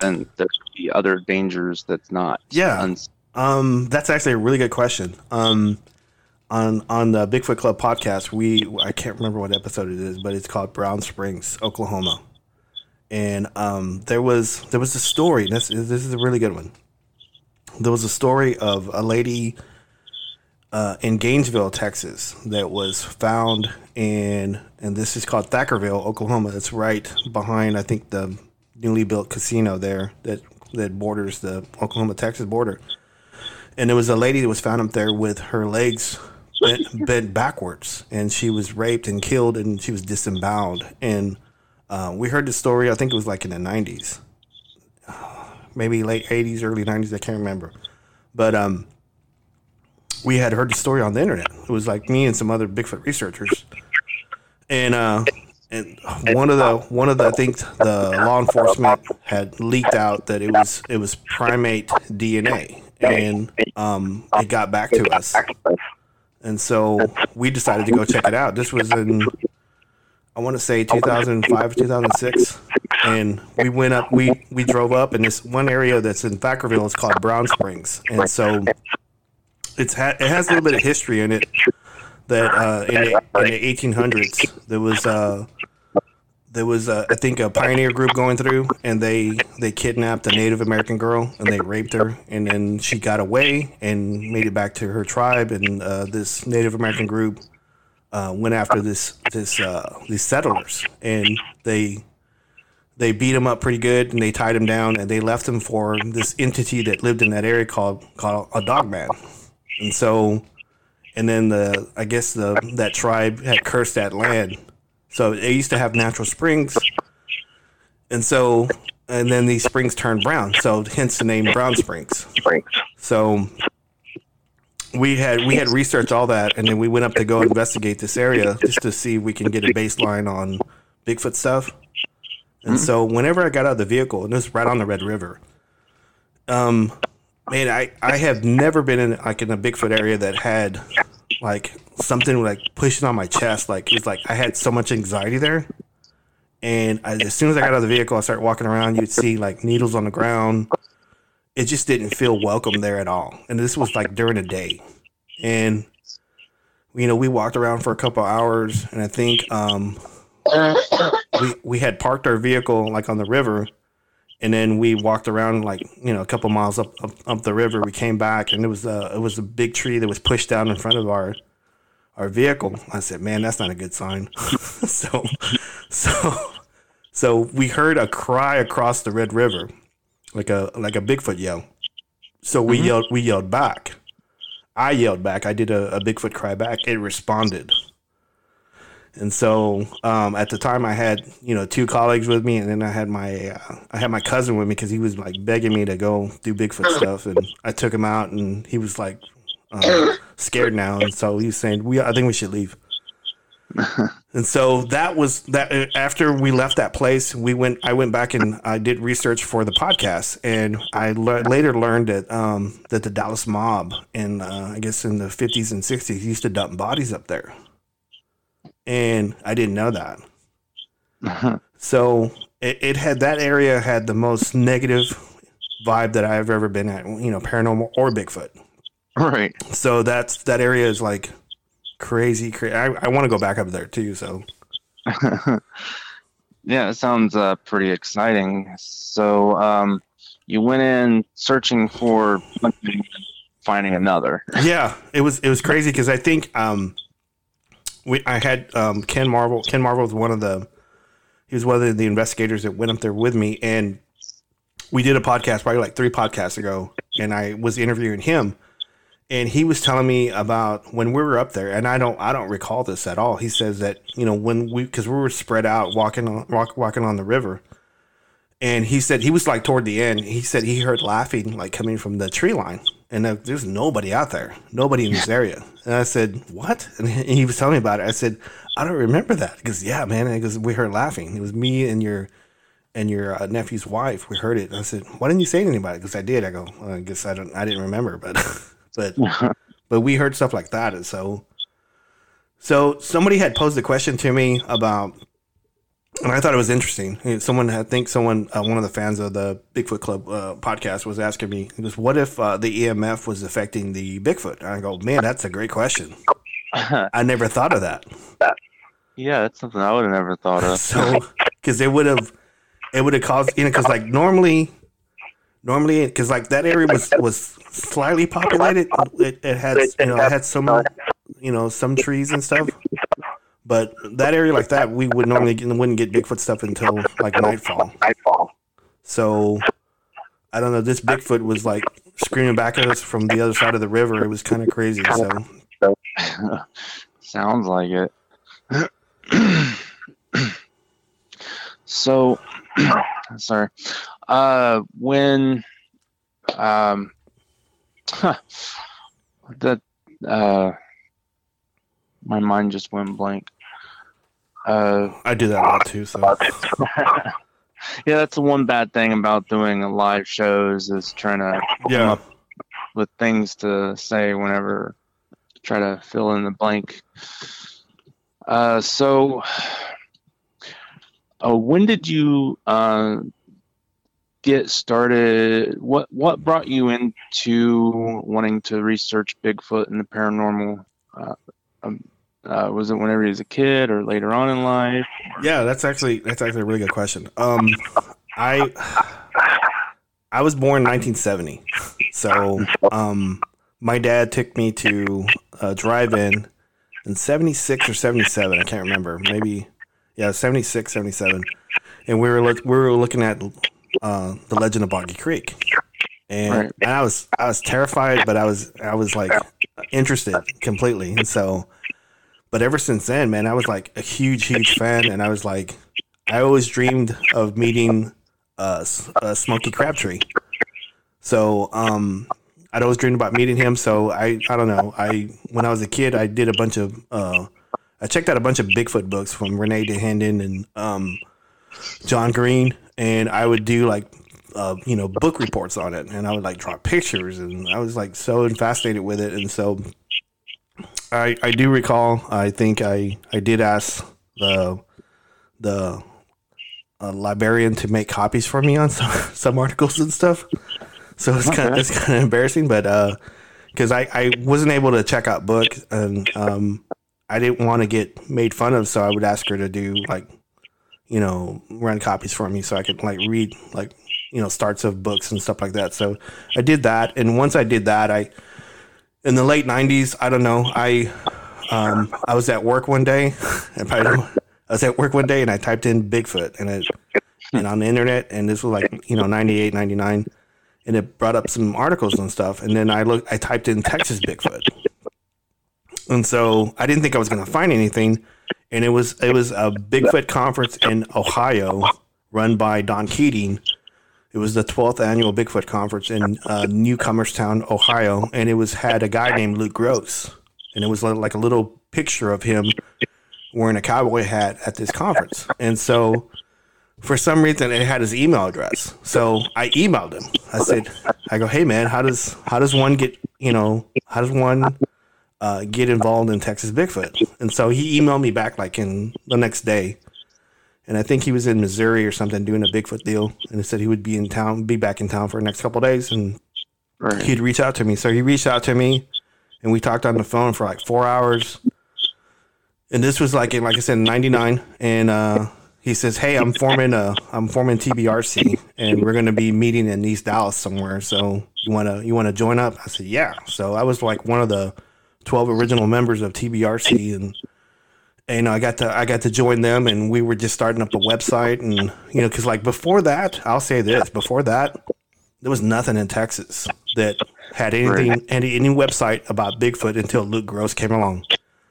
and there could be other dangers that's not. Yeah. uns- Um, that's actually a really good question. Um, on on the Bigfoot Club podcast, we I can't remember what episode it is, but it's called Brown Springs, Oklahoma. And um, there was there was a story. This is this is a really good one. There was a story of a lady uh, in Gainesville, Texas, that was found in, and this is called Thackerville, Oklahoma. It's right behind, I think, the newly built casino there that that borders the Oklahoma Texas border and there was a lady that was found up there with her legs bent, bent backwards, and she was raped and killed, and she was disemboweled. And uh, we heard the story. I think it was like in the '90s, maybe late '80s, early '90s. I can't remember, but um, we had heard the story on the internet. It was like me and some other Bigfoot researchers, and uh, and one of the one of the I think the law enforcement had leaked out that it was it was primate DNA, and um, it got back to us, and so we decided to go check it out. This was in I want to say 2005 2006, and we went up. We we drove up in this one area that's in Thackerville. It's called Brown Springs, and so it's ha- it has a little bit of history in it that uh, in, the, in the 1800s there was uh, there was uh, I think a pioneer group going through, and they they kidnapped a Native American girl and they raped her, and then she got away and made it back to her tribe, and uh, this Native American group uh, went after this this uh, these settlers, and they they beat him up pretty good, and they tied him down, and they left him for this entity that lived in that area called called a dog man, and so and then the I guess the that tribe had cursed that land. So it used to have natural springs, and so and then these springs turned brown. So hence the name Brown Springs. Springs. So we had we had researched all that, and then we went up to go investigate this area just to see if we can get a baseline on Bigfoot stuff. And so whenever I got out of the vehicle, and this was right on the Red River, um, man, I I have never been in like in a Bigfoot area that had like something like pushing on my chest. Like it's like I had so much anxiety there. And I, as soon as I got out of the vehicle, I started walking around. You'd see like needles on the ground. It just didn't feel welcome there at all. And this was like during the day, and you know we walked around for a couple hours, and I think um, we we had parked our vehicle like on the river, and then we walked around like you know a couple miles up up, up the river. We came back, and it was a it was a big tree that was pushed down in front of our our vehicle. I said, "Man, that's not a good sign." so, so, so we heard a cry across the Red River, like a like a Bigfoot yell. So we yelled we yelled back. I yelled back. I did a, a Bigfoot cry back. It responded. And so um, at the time, I had you know two colleagues with me, and then I had my uh, I had my cousin with me because he was like begging me to go do Bigfoot stuff, and I took him out, and he was like um, scared now, and so he was saying, "We I think we should leave." and so that was that. After we left that place, we went. I went back and I did research for the podcast, and I le- later learned that um, that the Dallas mob, in uh, I guess in the fifties and sixties, used to dump bodies up there, and I didn't know that. So it, it had that area had the most negative vibe that I've ever been at, you know, paranormal or Bigfoot. right. So that's that area is like crazy. crazy. I, I want to go back up there too. So yeah, it sounds uh, pretty exciting. So, um, you went in searching for finding another. yeah, it was it was crazy because I think um, we I had um, Ken Marvel. Ken Marvel was one of the he was one of the investigators that went up there with me, and we did a podcast probably like three podcasts ago, and I was interviewing him, and he was telling me about when we were up there, and I don't I don't recall this at all. He says that you know when we because we were spread out walking on walk, walking on the river. And he said he was like toward the end. He said he heard laughing like coming from the tree line, and uh, there's nobody out there, nobody in this area. And I said, "What?" And he was telling me about it. I said, "I don't remember that." Because yeah, man, because we heard laughing. It was me and your and your uh, nephew's wife. We heard it. And I said, "Why didn't you say anything about it?" Because I did. I go, well, "I guess I don't. I didn't remember." But but but we heard stuff like that, and so so somebody had posed a question to me about and I thought it was interesting. Someone, I think someone, uh, one of the fans of the Bigfoot Club uh, podcast was asking me, goes, what if uh, the EMF was affecting the Bigfoot? And I go, man, that's a great question. I never thought of that. yeah, that's something I would have never thought of. So, because it would have, it would have caused, you know, because like normally, normally, because like that area was was slightly populated. It, it had, you know, it had some, you know, some trees and stuff. But that area like that, we would normally get, wouldn't get Bigfoot stuff until like nightfall. Nightfall. So I don't know. This Bigfoot was like screaming back at us from the other side of the river. It was kind of crazy. So Sounds like it. so, sorry. Uh, when um, that uh, my mind just went blank. Uh, I do that a lot too. So yeah, that's the one bad thing about doing live shows is trying to come yeah, up with things to say whenever try to fill in the blank. Uh, so, uh, when did you uh, get started? What what brought you into wanting to research Bigfoot and the paranormal? Uh, um, uh, was it whenever you was a kid or later on in life? yeah. That's actually that's actually a really good question. Um, I I was born in 1970, so um, my dad took me to a drive-in in 76 or 77. I can't remember. Maybe yeah, 76, 77. And we were look, we were looking at uh, the Legend of Boggy Creek, and, Right. and I was I was terrified, but I was I was like interested completely. And so, but ever since then, man, I was like a huge huge fan, and I was like, I always dreamed of meeting uh, uh, Smokey Crabtree. So um, I'd always dreamed about meeting him. So I I don't know. I when I was a kid, I did a bunch of uh, I checked out a bunch of Bigfoot books from Rene Dahinden and um, John Green, and I would do like uh, you know book reports on it, and I would like draw pictures, and I was like so fascinated with it, and so I I do recall. I think I I did ask the the uh, librarian to make copies for me on some some articles and stuff. So it's kind of it's kind of embarrassing, but uh, because I I wasn't able to check out books and um I didn't want to get made fun of, so I would ask her to do like you know run copies for me so I could like read like you know starts of books and stuff like that. So I did that, and once I did that, I in the late '90s, I don't know, I um I was at work one day, I was at work one day and I typed in Bigfoot and it and on the internet, and this was like you know 98, 99, and it brought up some articles and stuff, and then I looked, I typed in Texas Bigfoot, and so I didn't think I was going to find anything, and it was it was a Bigfoot conference in Ohio run by Don Keating. It was the 12th annual Bigfoot conference in uh, Newcomerstown, Ohio, and it was had a guy named Luke Gross, and it was like a little picture of him wearing a cowboy hat at this conference, and so for some reason it had his email address. So I emailed him. I said, I go, hey man, how does how does one get you know how does one uh, get involved in Texas Bigfoot? And so he emailed me back like in the next day. And I think he was in Missouri or something doing a Bigfoot deal, and he said he would be in town, be back in town for the next couple days, and Right. he'd reach out to me. So he reached out to me, and we talked on the phone for like four hours. And this was like in, like I said, '99, and uh, he says, "Hey, I'm forming a I'm forming TBRC, and we're going to be meeting in East Dallas somewhere. So you wanna you wanna join up?" I said, "Yeah." So I was like one of the twelve original members of TBRC, and and I got to I got to join them, and we were just starting up the website, and you know, because like before that, I'll say this: before that, there was nothing in Texas that had anything any any website about Bigfoot until Luke Gross came along.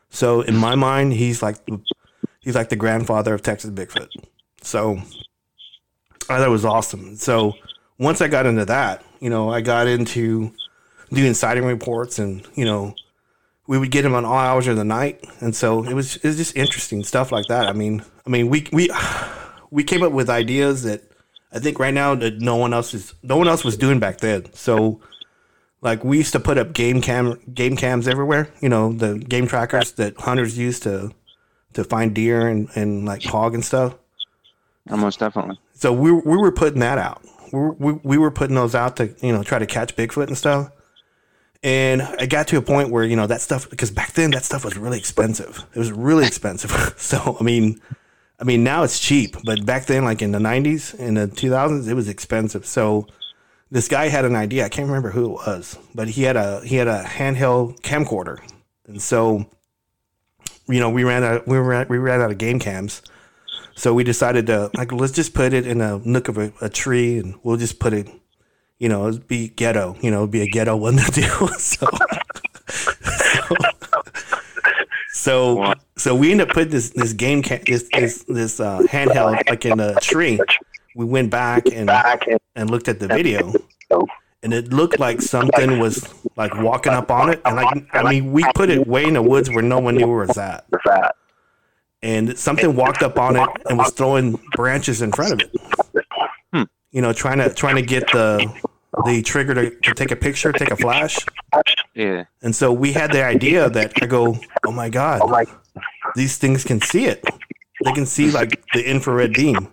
So in my mind, he's like he's like the grandfather of Texas Bigfoot. So I thought it was awesome. So once I got into that, you know, I got into doing sighting reports, and you know, we would get them on all hours of the night, and so it was it was just interesting stuff like that. I mean, I mean, we we we came up with ideas that I think right now that no one else is no one else was doing back then. So like we used to put up game cam game cams everywhere, you know, the game trackers that hunters use to to find deer and, and like hog and stuff. Almost definitely. So we we were putting that out. We were, we, we were putting those out to you know try to catch Bigfoot and stuff. And I got to a point where you know that stuff because back then that stuff was really expensive. It was really expensive. so I mean, I mean now it's cheap, but back then, like in the '90s, in the 2000s, it was expensive. So this guy had an idea. I can't remember who it was, but he had a he had a handheld camcorder, and so you know we ran out we ran we ran out of game cams. So we decided to like let's just put it in a nook of a, a tree, and we'll just put it, you know, it'd be ghetto, you know, it'd be a ghetto one to do. so, so, so we end up putting this this game this this this uh, handheld like in a tree. We went back and and looked at the video, and it looked like something was like walking up on it, and like I mean, we put it way in the woods where no one knew where it was at and something walked up on it and was throwing branches in front of it. You know, trying to trying to get the the trigger to, to take a picture, take a flash. Yeah. And so we had the idea that I go, oh my god, these things can see it. They can see like the infrared beam.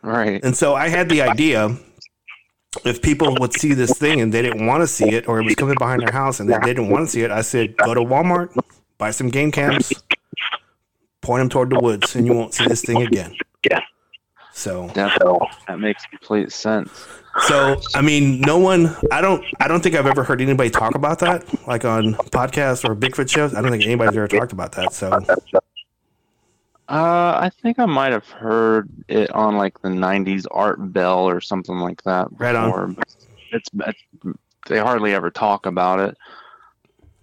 Right. And so I had the idea if people would see this thing and they didn't want to see it, or it was coming behind their house and they didn't want to see it, I said, go to Walmart, buy some game cams, point them toward the woods, and you won't see this thing again. Yeah. So, Definitely. That makes complete sense. so I mean, no one. I don't. I don't think I've ever heard anybody talk about that, like on podcasts or Bigfoot shows. I don't think anybody's ever talked about that. So, Uh, I think I might have heard it on like the '90s Art Bell or something like that. Right on. It's, it's they hardly ever talk about it.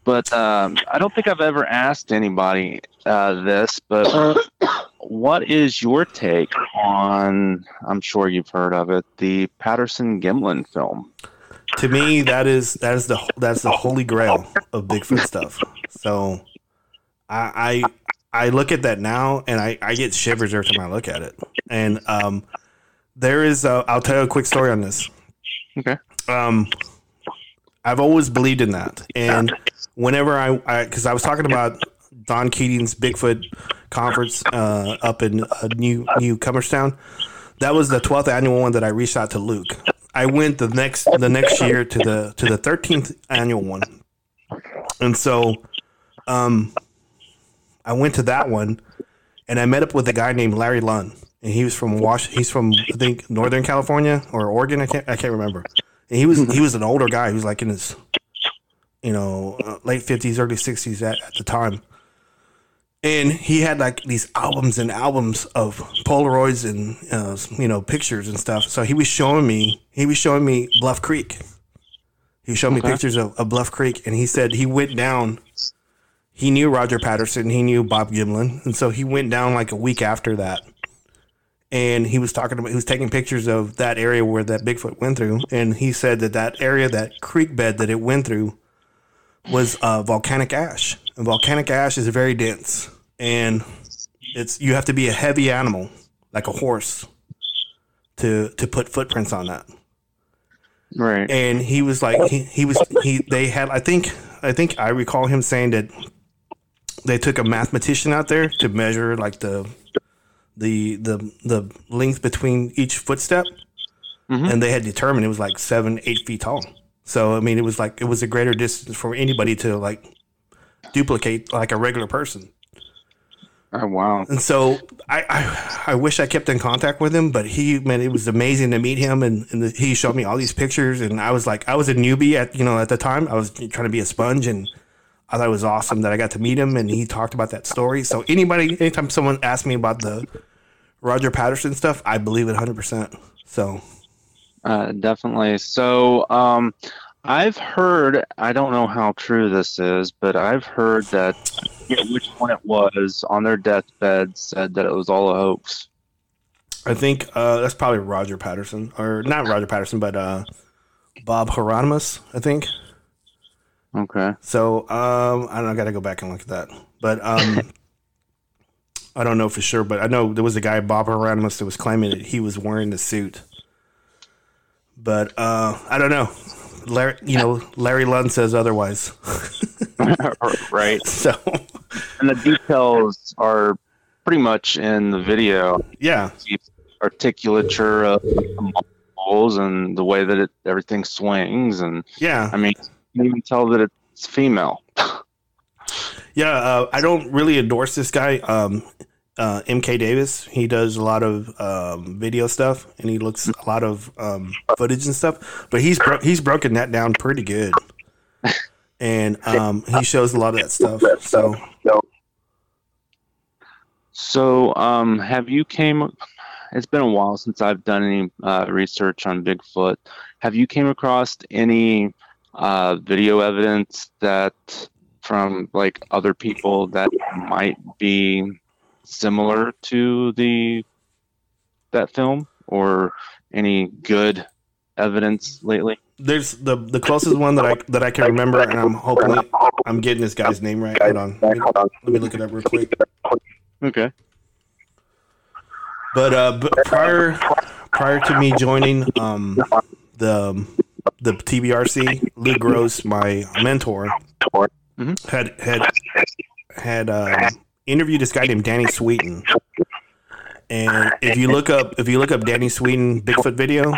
But um, I don't think I've ever asked anybody uh, this. But what is your take on? I'm sure you've heard of it, the Patterson Gimlin film. to me, that is that is the that's the holy grail of Bigfoot stuff. So, I I, I look at that now and I, I get shivers every time I look at it. And um, there is i I'll tell you a quick story on this. Okay. Um, I've always believed in that, and whenever I because I, was talking about Don Keating's Bigfoot conference uh, up in uh, New Newcomerstown. That was the twelfth annual one that I reached out to Luke. I went the next the next year to the to the thirteenth annual one, and so um, I went to that one, and I met up with a guy named Larry Lund, and he was from Wash. He's from I think Northern California or Oregon. I can't I can't remember. And he was he was an older guy. He was like in his you know uh, late fifties, early sixties at, at the time. And he had like these albums and albums of Polaroids and uh, you know pictures and stuff. So he was showing me he was showing me Bluff Creek. He showed me pictures of, of Bluff Creek, and he said he went down. He knew Roger Patterson. He knew Bob Gimlin, and so he went down like a week after that. And he was talking about he was taking pictures of that area where that Bigfoot went through, and he said that that area, that creek bed that it went through, was uh, volcanic ash. And volcanic ash is very dense, and it's you have to be a heavy animal like a horse to to put footprints on that Right. and he was like he, he was he they had i think i think i recall him saying that they took a mathematician out there to measure like the the the the length between each footstep Mhm. and they had determined it was like seven eight feet tall so i mean it was like it was a greater distance for anybody to like duplicate like a regular person Oh wow. And so I, I I wish I kept in contact with him, but he man, it was amazing to meet him, and, and the, he showed me all these pictures, and I was like, I was a newbie at you know at the time, I was trying to be a sponge, and I thought it was awesome that I got to meet him, and he talked about that story. So anybody, anytime someone asks me about the Roger Patterson stuff, I believe it 100. percent So Uh, definitely. So, um, I've heard, I don't know how true this is, but I've heard that which one it was on their deathbed said that it was all a hoax. I think uh, that's probably Roger Patterson, or not Roger Patterson, but uh, Bob Heironimus, I think. Okay. So um, I don't know. I got to go back and look at that. But um, I don't know for sure. But I know there was a guy, Bob Heironimus, that was claiming that he was wearing the suit. But uh, I don't know. Larry, you know, Larry Lund says otherwise. right. so And the details are pretty much in the video. yeah, The articulature of the muscles and the way that it everything swings, and yeah, I mean, you can even tell that it's female. yeah. Uh, I don't really endorse this guy. Um, uh, MK Davis. He does a lot of um, video stuff, and he looks a lot of um, footage and stuff. But he's bro- he's broken that down pretty good, and um, he shows a lot of that stuff. So So, um, have you came? It's been a while since I've done any uh, research on Bigfoot. Have you came across any uh, video evidence that from like other people that might be similar to the that film, or any good evidence lately? there's the the closest one that I that I can remember, and I'm hoping I'm getting this guy's name right. Hold on, let me, let me look it up real quick. Okay. But uh, but prior prior to me joining um the the TBRC, Luke Gross, my mentor, Mhm. had had had uh, interviewed this guy named Danny Sweeten. And if you look up if you look up Danny Sweeten Bigfoot video,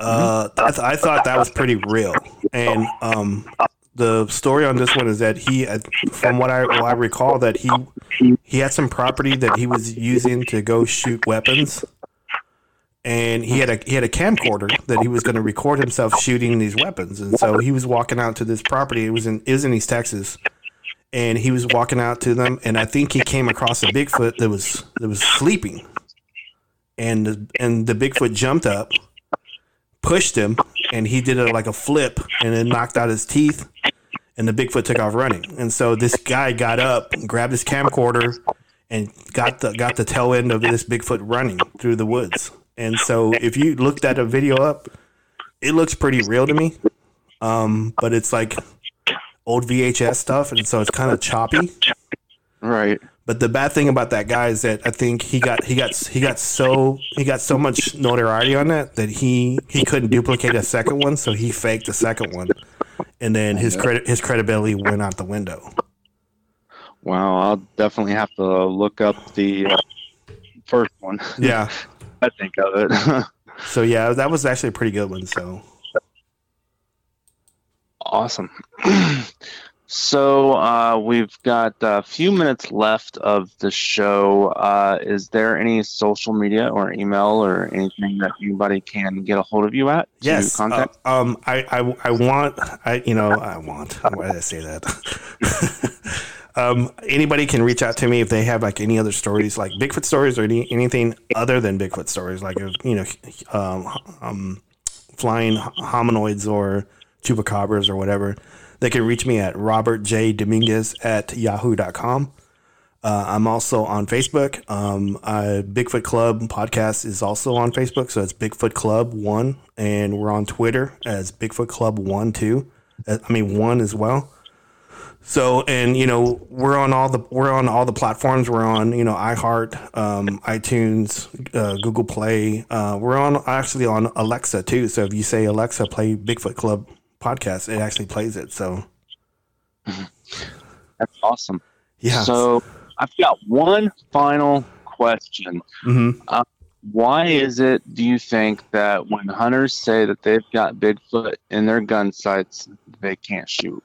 uh, I, th- I thought that was pretty real. And um, the story on this one is that he, uh, from what I, what I recall, that he he had some property that he was using to go shoot weapons, and he had a he had a camcorder that he was going to record himself shooting these weapons. And so he was walking out to this property. It was in was in East Texas, and he was walking out to them. And I think he came across a Bigfoot that was that was sleeping, and the, and the Bigfoot jumped up, pushed him, and he did it like a flip, and then knocked out his teeth and the Bigfoot took off running. And so this guy got up, grabbed his camcorder, and got the got the tail end of this Bigfoot running through the woods. And so if you looked at a video up, it looks pretty real to me. Um, but it's like old VHS stuff, and so it's kind of choppy. Right. But the bad thing about that guy is that I think he got he got he got so he got so much notoriety on that that he he couldn't duplicate a second one, so he faked the second one, and then his credit his credibility went out the window. Wow. I'll definitely have to look up the uh, first one. Yeah. I think of it. So yeah, that was actually a pretty good one. So Awesome. so uh, we've got a few minutes left of the show. Uh, is there any social media or email or anything that anybody can get a hold of you at? to yes, uh, Contact? um, I, I I want I you know I want why did I say that? um, anybody can reach out to me if they have like any other stories, like Bigfoot stories or any, anything other than Bigfoot stories, like you know, um, um, flying hominoids or chupacabras or whatever. They can reach me at Robert J Dominguez at yahoo.com. Uh, I'm also on Facebook. Um, uh, Bigfoot Club podcast is also on Facebook, so it's Bigfoot Club One, and we're on Twitter as Bigfoot Club One too. Uh, I mean one as well. So, and you know, we're on all the we're on all the platforms. We're on you know iHeart, um, iTunes, uh, Google Play. Uh, we're on actually on Alexa too. So if you say Alexa, play Bigfoot Club podcast, it actually plays it. So That's awesome. yeah. So I've got one final question. Mhm. Why is it, do you think, that when hunters say that they've got Bigfoot in their gun sights, they can't shoot?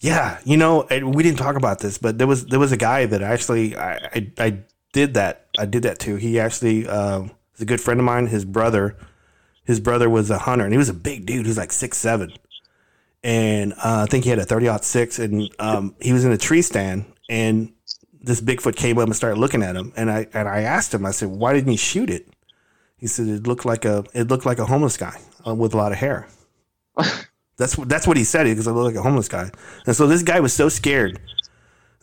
Yeah, you know, we didn't talk about this, but there was there was a guy that actually I I, I did that I did that to. He actually uh, was a good friend of mine. His brother, his brother was a hunter, and he was a big dude. He was like six seven, and uh, I think he had a 30 six, and um, he was in a tree stand, and this Bigfoot came up and started looking at him, and I and I asked him, I said, why didn't you shoot it? He said it looked like a it looked like a homeless guy uh, with a lot of hair. That's what that's what he said because I looked like a homeless guy. And so this guy was so scared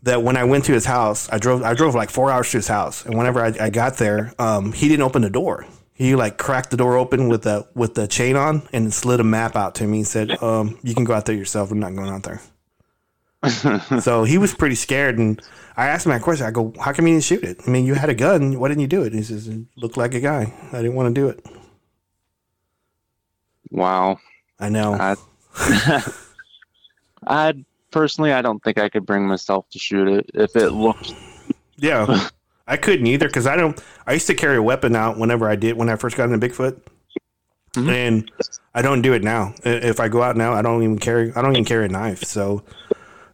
that when I went to his house, I drove I drove like four hours to his house, and whenever I, I got there, um, he didn't open the door. He like cracked the door open with the with the chain on and slid a map out to me and said, um, "You can go out there yourself. I'm not going out there." so he was pretty scared, and I asked him that question. I go, "How come you didn't shoot it? I mean, you had a gun. Why didn't you do it?" And he says, "It looked like a guy. I didn't want to do it." Wow. I know. I, I personally, I don't think I could bring myself to shoot it if it looked. Yeah, I couldn't either because I don't. I used to carry a weapon out whenever I did when I first got into Bigfoot, Mhm. and I don't do it now. If I go out now, I don't even carry. I don't even carry a knife. So,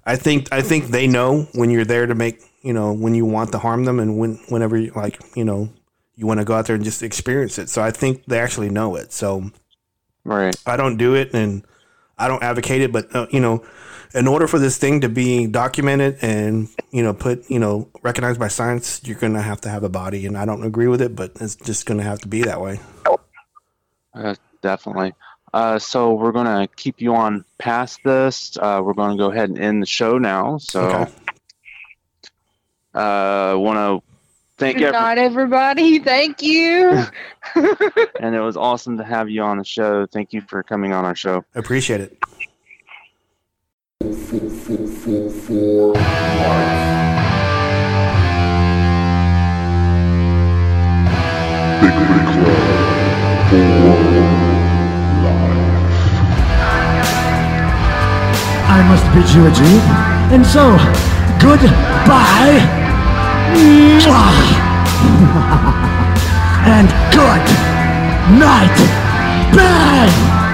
I think I think they know when you're there to make you know when you want to harm them and when whenever you, like you know you want to go out there and just experience it. So I think they actually know it. So Right. I don't do it and I don't advocate it, but uh, you know, in order for this thing to be documented and you know put you know recognized by science, you're gonna have to have a body, and I don't agree with it, but it's just gonna have to be that way. Uh, definitely. Uh, so we're gonna keep you on past this. Uh, we're gonna go ahead and end the show now. So, Okay. uh, want to thank Good everyone. night, everybody. Thank you. and it was awesome to have you on the show. Thank you for coming on our show. Appreciate it. For Bigfoot Club for life. I must bid you adieu. And so, goodbye. And good night. Bang!